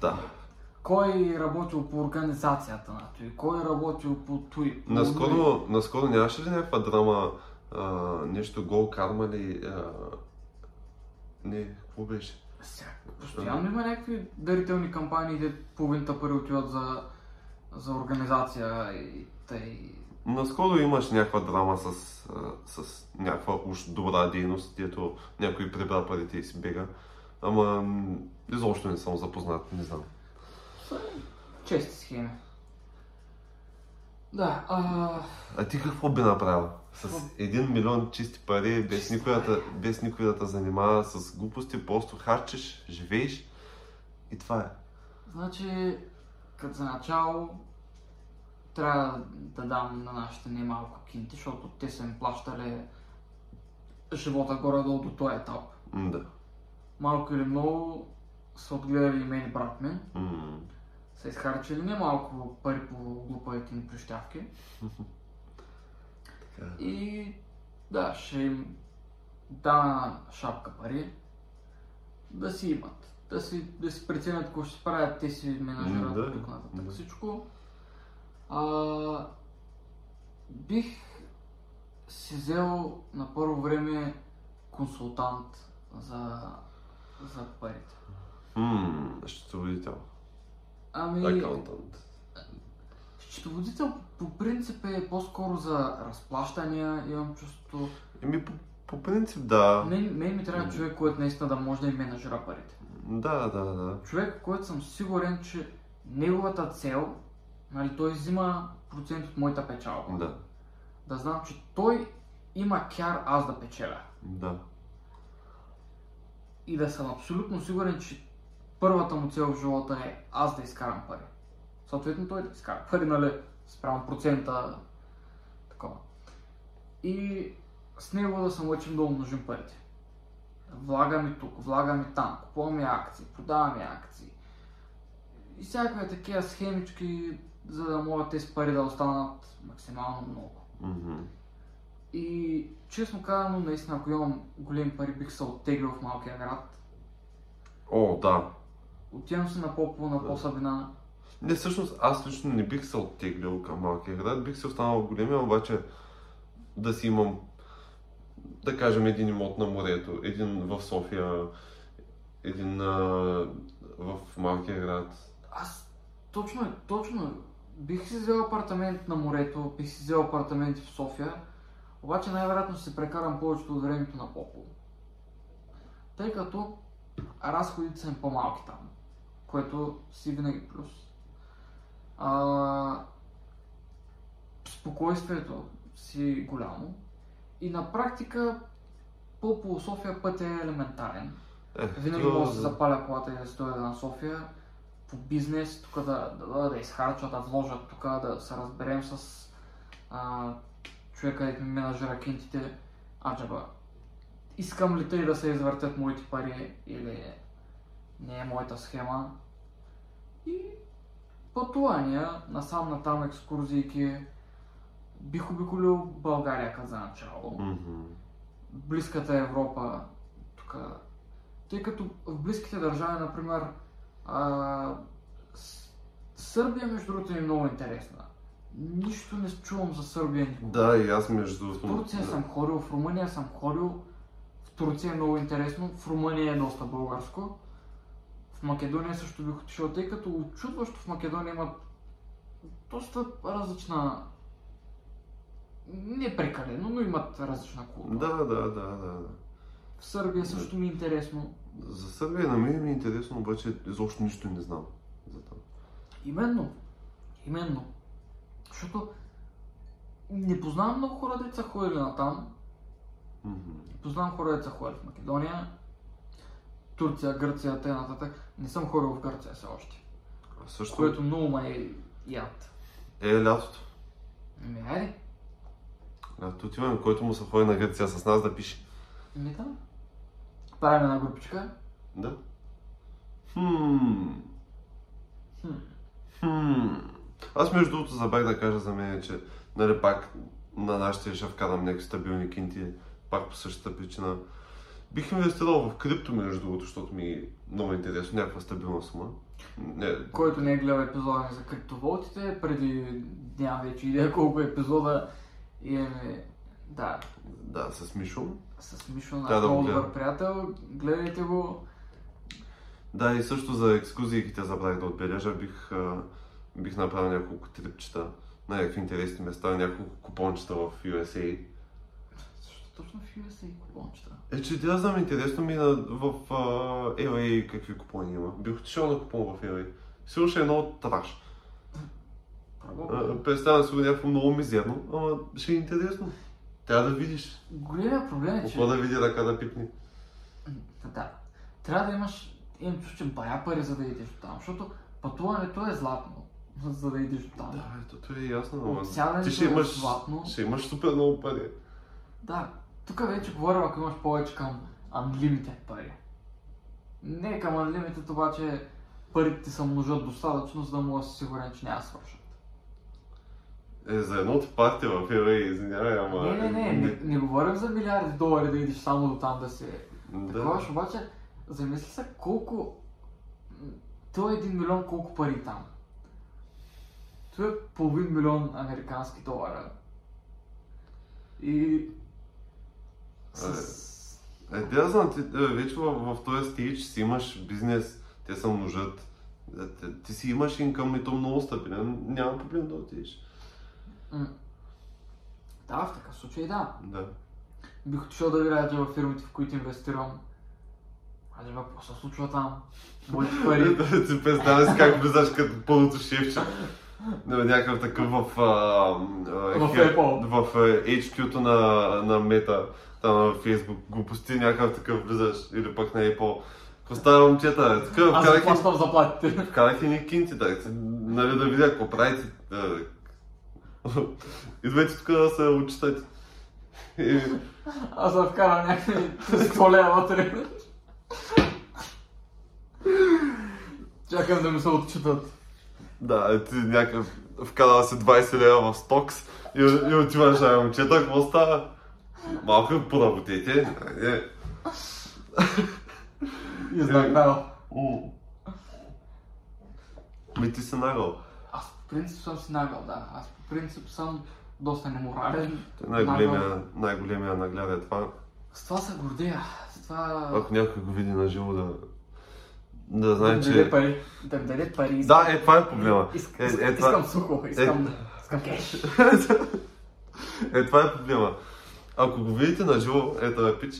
Да. Кой работил по организацията на той, кой работил по той. по Наскоро, наскоро нямаше ли някаква драма, а, нещо гол карма ли? А... Не, какво беше? Сега, Постоянно има някакви дарителни кампании, де половината пари отиват за, за организация и тъй. Наскоро имаш някаква драма с, с някаква уж добра дейност, дето някой прибра парите и си бега. Ама изобщо не съм запознат, не знам. Чести схеми. Да, а... А ти какво би направил? С един милион чисти пари, без Чисти никой, да, без никой да те занимава с глупости, просто харчиш, живееш и това е. Значи, като за начало, трябва да дам на нашите немалко кинти, защото те са им плащали живота горе-долу до този етап. Да. Малко или много са отгледали и мен и брат ми. М, Са изхарчили немалко пари по глупавите ни прищявки. И да, ще им дам шапка пари да си имат. Да си, да си преценят какво ще правят, те си менажират М, да, тук нататък да. всичко. А, бих си взел на първо време консултант за, за парите. М, Счетоводител. Ами, Акаунтант. счетоводител по принцип е по-скоро за разплащания, имам чувството. Еми, по, по принцип да. Мен, мен ми трябва човек, който наистина да може да им менажира парите. Да, да, да. Човек, който съм сигурен, че неговата цел, нали, той взима процент от моята печалба. Да, Да знам, че той има кяр аз да печеля. да. И да съм абсолютно сигурен, че първата му цел в живота е аз да изкарам пари. Съответно той да изкара пари, нали, спрямо процента, такова. И с него да се мъчим да умножим парите. Влагаме тук, влагаме там, купуваме акции, продаваме акции. И всякакви такива схемички, за да могат тези пари да останат максимално много. Мгм. И честно казано, наистина, ако имам големи пари, бих се оттеглил в малкия град. О, да. Отивам се на Попово, на Да. Посабина. Не, всъщност аз лично не бих се оттеглил към малкия град, бих се останал в големия, обаче да си имам, да кажем, един имот на морето, един в София, един а, в малкия град. Аз точно е, точно е. Бих си взел апартамент на морето, бих си взел апартамент в София, обаче най-вероятно ще се прекарам повечето от времето на Попово. Тъй като разходите са им по-малки там, което си винаги плюс. А, спокойствието си голямо и на практика Попово София път е елементарен. Е, Винаги мога да се запаля колата и да дойда на София по бизнес, тук да, да, да изхарчат, да вложат, тук да се разберем с а, човека, менажира кинтите, аджаба. Искам ли тъй да се извъртят моите пари или не е моята схема. И пътувания, насам натам екскурзийки, бих обиколил България като за начало Мгм. близката Европа, тук, тъй като в близките държави, например, а, Сърбия, между другото, е много интересна. Нищо не чувам за Сърбия никога. Да, и аз между В другото... Турция съм ходил, в Румъния съм ходил. В Турция е много интересно, в Румъния е доста българско. В Македония също бих отишъл, тъй като очудващо в Македония имат доста различна... Не прекалено, но имат различна култура. Да, да, да, да, да. В Сърбия също ми е интересно. За Сърбия на мен ми е интересно, обаче изобщо нищо не знам за там. Именно. Именно. Защото не познавам много хора, деца ходили на там. Мгм. Познавам хора, деца ходили в Македония. Турция, Гърция, т.н. нататък. Не съм ходил в Гърция все още. А Също Което много ме е яд. е лятото. Ами, айде. Лятото отиваме, който му се ходи на Гърция с нас да пише. Ами да. Правим една групичка. Да. Хм. Хм. Хм. Аз между другото забравих да кажа за мен, че нали пак на нашите ще вкарам някакви стабилни кинти, пак по същата причина. Бих инвестирал в крипто, между другото, защото ми е много интересно, някаква стабилна сума. Не, Който не е гледал епизода за криптовалутите, преди нямам вече идея колко епизода имаме. Да, да, с Мишо. с Мишо, наш да го много добър приятел. Гледайте го. Да, и също за екскурзиите забравих да отбележа, бих, бих направил няколко трипчета. на някакви интересни места, няколко купончета в USA. Защо точно в USA купончета? Е, че да знам, интересно ми е на, в а, LA какви купони има. Бих отишъл на купон в LA. Сигурно ще е много траш. Представям си го някакво много мизерно, ама ще е интересно. Трябва да видиш. Големия проблем е, че... Какво да види ръка да пипне. Да. Трябва да имаш, имам чувство, че бая пари, за да идеш до там, защото пътуването е златно, за да идеш до там. Да, ето, това е ясно, Обсядането ти ще е имаш, златно. ще имаш супер много пари. Да, тук вече говорим, ако имаш повече към unlimited пари. Не към unlimited, обаче парите ти се множат достатъчно, за да можеш да си сигурен, че няма свършат. Е, за едното парти в LA, извинявай, ама... Не, не, не, не, не говорим за милиарди долари да идеш само до там да се Да. Такова, обаче, замисли се колко... То е един милион колко пари там. То е половин милион американски долара. И... С... Е, да, знам, ти е, вече в, в този стич си имаш бизнес, те се множат. Е, Ти, ти си имаш инкъм и то много стабилен, няма проблем да отидеш. М. Да, в такъв случай да. Да. Бих отишъл да видя в фирмите, в които инвестирам. А да какво се случва там? Моите пари. Да си представя си как влизаш като пълното шефче. Някакъв такъв в... А, а, В хе- Apple. В а, HQ-то на, на Мета, там на Facebook, глупости, някакъв такъв влизаш. Или пък на Apple. Поставя момчета, така, Аз вкарах и- заплащам заплатите. Вкарах и ни кинти, да, нали, да видя какво правите. да. Идвайте тук да се учитате. И, Аз да вкарам някакви 100 лева вътре. Чакам да ми се отчитат. да, е, ти някакъв вкарал си 20 лева в стокс и, и отиваш на момчета, какво става? Малко поработете. Е, И знак м. Ми ти си нагъл. По принцип съм си нагъл, да. Аз по принцип съм доста неморален. Най-големия, най-големия нагляд е това. С това се гордея. С това... Ако някой го види на живо да, да знае, даде че... пари. Да даде пари. Да, е, това е проблема. Иск, Е, е, това- Искам сухо, искам, искам кеш. Е, това е проблема. Ако го видите на живо, ето е пич,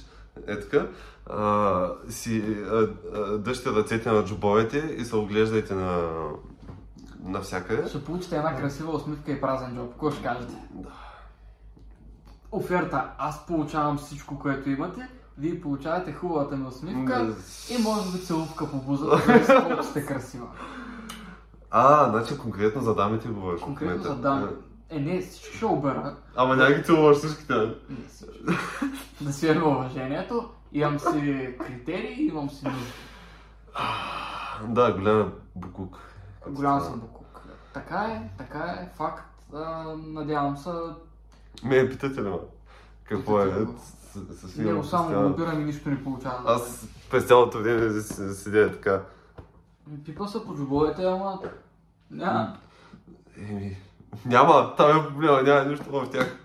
е така, а, си а, а, дъжте ръцете на джобовете и се оглеждайте на навсякъде. Ще получите една красива усмивка и празен джоб. Какво ще кажете? Оферта. Аз получавам всичко, което имате. Вие получавате хубавата ми усмивка и може би целувка по бузата, зависи колко сте красива. А, значи конкретно за дамите говориш. Конкретно за дами. Е, не, всички ще обера. Ама няма ги целуваш всичките. Не, всички. да си едно уважението. Имам си критерии, имам си нужди. Да, голям буклук. Голям съм букук. Така е, така е, факт. А, надявам се, Ме питате ли ма? Какво е? С- с- не само постоянно. лобирам и нищо не получавам. Аз през цялото време седя така. Пипа се по джобовете, ама няма. Еми, няма, там е проблема, няма нищо в тях.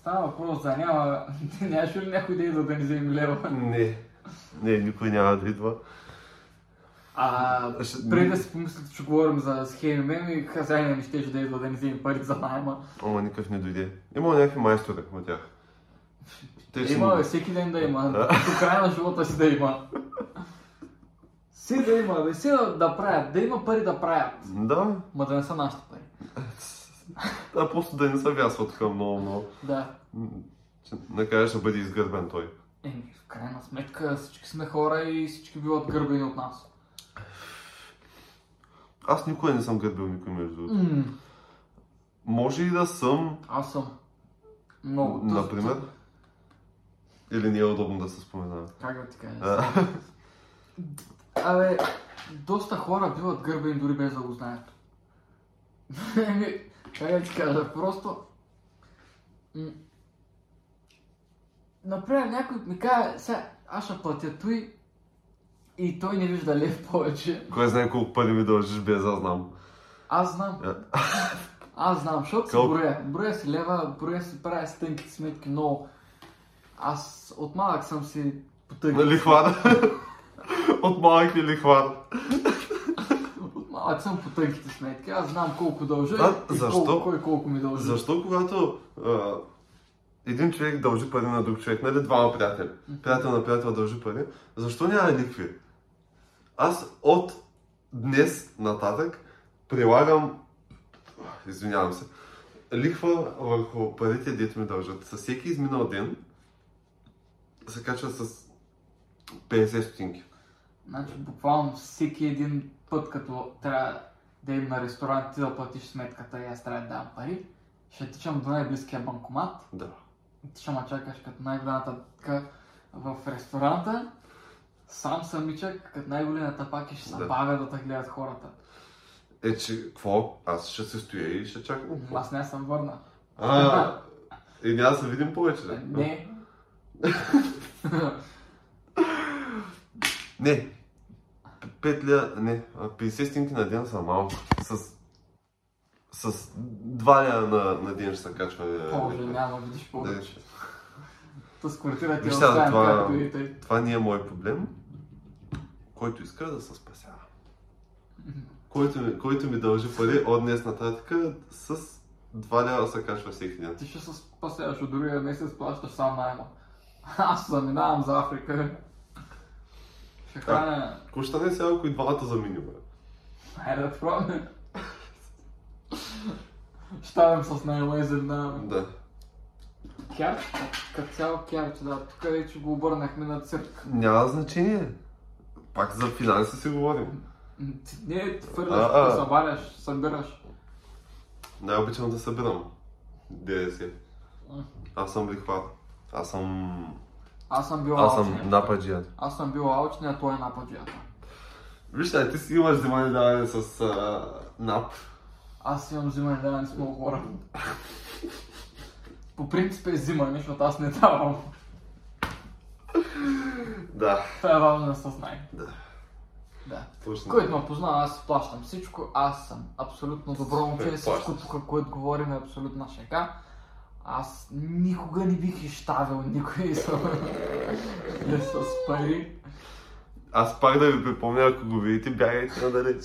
Става въпрос за няма. Нямаше ли някой да идва да ни вземе лева? Не, не, никой няма да идва. А, преди да си помислите, че говорим за схеми меми, хазяйна ми ще да идва да ни вземе пари за найема. Ама никакъв не дойде. Има някакви майстори от тях. Те Има, бе, всеки ден да има. До края на живота си да има. Си да има, бе, си да, да правят, да има пари да правят. Да, Ма да не са нашите пари. да, просто да не се вясва така много, много. Да. Накрая ще бъде изгърбен той. Еми, в крайна сметка всички сме хора и всички биват гърбени от нас. Аз никога не съм гърбил никой между другото. М, Може и да съм, Аз съм. Много. например. Или не е удобно да се споменава. Как да ти кажа? Абе, доста хора биват гърбени дори без да го знаят. Еми, как да ти кажа, просто... Например, някой ми каже, сега аз ще платя той и той не вижда лев повече. Кой знае колко пари ми дължиш без да знам. Аз знам. А. Аз знам, защото си Колко? броя. Броя си лева, броя си правя си тънките сметки много. Аз от малък съм си по На тънки. лихвар. От малък ли лихвар? От малък аз съм по тънките сметки, аз знам колко дължа Да, и защо? колко, кой колко ми дължи. Защо когато а, един човек дължи пари на друг човек, нали двама приятели, приятел на приятел дължи пари, защо няма ликви? Аз от днес нататък прилагам, извинявам се, лихва върху парите, дето ми дължат. Със всеки изминал ден се качва с 50 стотинки. Значи буквално всеки един път, като трябва да им на ресторант ти да платиш сметката и аз трябва да дам пари, ще тичам до най-близкия банкомат Да. ти ще ме чакаш като най-голямата в ресторанта, сам самичък, като най-големата пак и ще се Да. бавя да те гледат хората. Е, че, какво? Аз ще се стоя и ще чакам. Аз не съм върна. А, и няма да се видим повече, да? Не. Не. Петля, не. а, 50 стинки на ден са малко. С, с 2 ля на, на ден ще се качва. е, Боже, няма видиш Да. повече. Та с квартира ти Виж сега, оставям това- както и тъй. Това не е мой проблем. Който иска да се спасява. Който ми, който ми дължи пари от днес нататък с 2 ля се качва всеки ден. Ти ще се спасяваш от другия месец, плащаш сам найма. Аз заминавам за Африка. Ще храня... Какво ще стане сега, ако и двамата заминим? Хайде да пробваме. Ставам с и заминаваме. Да. Кярч, като цяло кярч, да. Тук вече го обърнахме на цирк. Няма значение. Пак за финанси си говорим. Ти Не, твърдаш, А, а. събаряш, събираш. Най-обичам да събирам. ДДС. Аз съм лихвар. Аз съм... Аз съм бил Аз съм нападжият. Аз съм бил алчен, а той е нападжията. Виж, сега, ти си имаш взимане даване с а, НАП. Аз имам взимане даване с много хора. По принцип е взимане, защото аз не давам. Да. Това е важно да се знае. Да. Да. Точно. Който ме познава, аз плащам всичко. Аз съм абсолютно добро момче. Всичко тук, което говорим е абсолютна шега. Аз никога не бих изставил никой с, с пари. Аз пак да ви припомня, ако го видите, бягайте надалеч.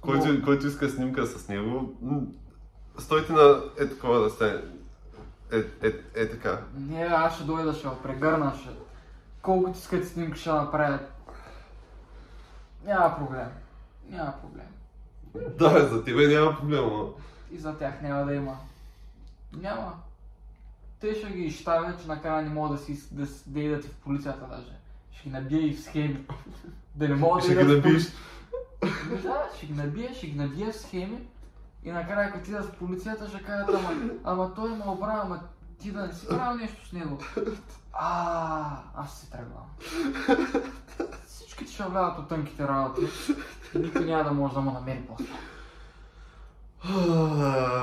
Който, който иска снимка с него, стойте на е такова да стане. Е, е, е така. Не, аз ще дойда, ще го прегърна, ще... Колкото искат снимки ще направят. Няма проблем. Няма проблем. Да, за тебе няма проблем, но... И за тях няма да има. Няма. Те ще ги изставят, че накрая не могат да си да, да идат и в полицията даже. Ще ги набия и в схеми. Да не могат да Ще ги набиеш. Да, ще ги набия, ще ги набия в схеми. И накрая, като идат в полицията, ще кажат, ама, ама той ме обрава, ама ти да не си правил нещо с него. А, аз си тръгвам. Всички ще влязат от тънките работи. Никой няма да може да му намери после.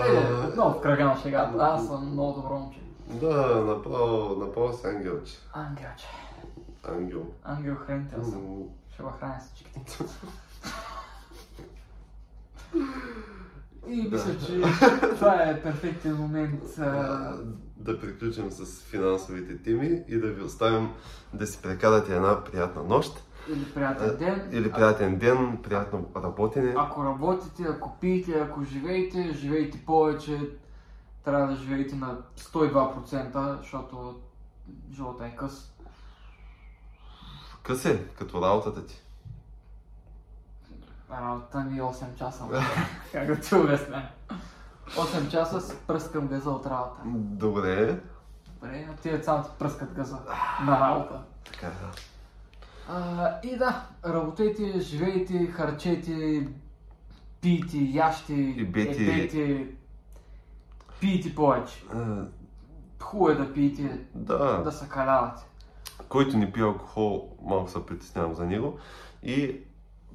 Е, отново в кръга на шегата. Аз съм много добро момче. Да, направо, направо си ангелче. Ангелче. Ангел. Ангел хранител съм. Ще го храня всичките. И мисля, че това е перфектен момент. а, а, Да приключим с финансовите теми и да ви оставим да си прекарате една приятна нощ. Или приятен ден. Или приятен ден, приятно работене. Ако работите, ако пиете, ако живеете, живеете повече. Трябва да живеете на 102%, защото живота е къс. Къс е, като работата ти. Работата ми е 8 часа. как да ти обясня? 8 часа си пръскам газа от работа. Добре, Добре, а тия само ти пръскат газа на работа. така е. да. А, и да, работете, живейте, харчете, пийте, ящи, И бейте. едете, пийте повече. А, Хубаво е да пиете, Да, да се калявате. който не пие алкохол, малко се притеснявам за него. И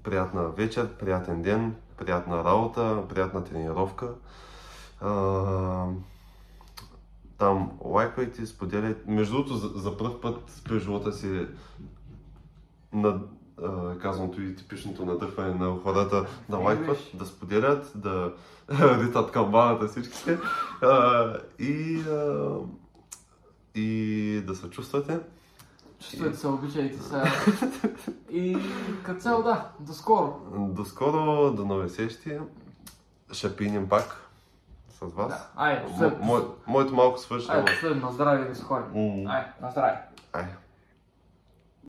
приятна вечер, приятен ден, приятна работа, приятна тренировка. А, там лайквайте, споделяйте. Между другото, за, за първ път през живота си на, а, казаното и типичното надъхване на хората да лайкват, да споделят, да ритат камбаната всичките а, и, а, и да се чувствате. Чувствайте се, обичайте се. И като цяло да, до скоро. До скоро, до нови сещи. Ще пинем пак с вас. Да. Мо- след... мое- моето малко свърши. Ама- последно, на здраве да се ходим. М, Айде, на здраве. Айде.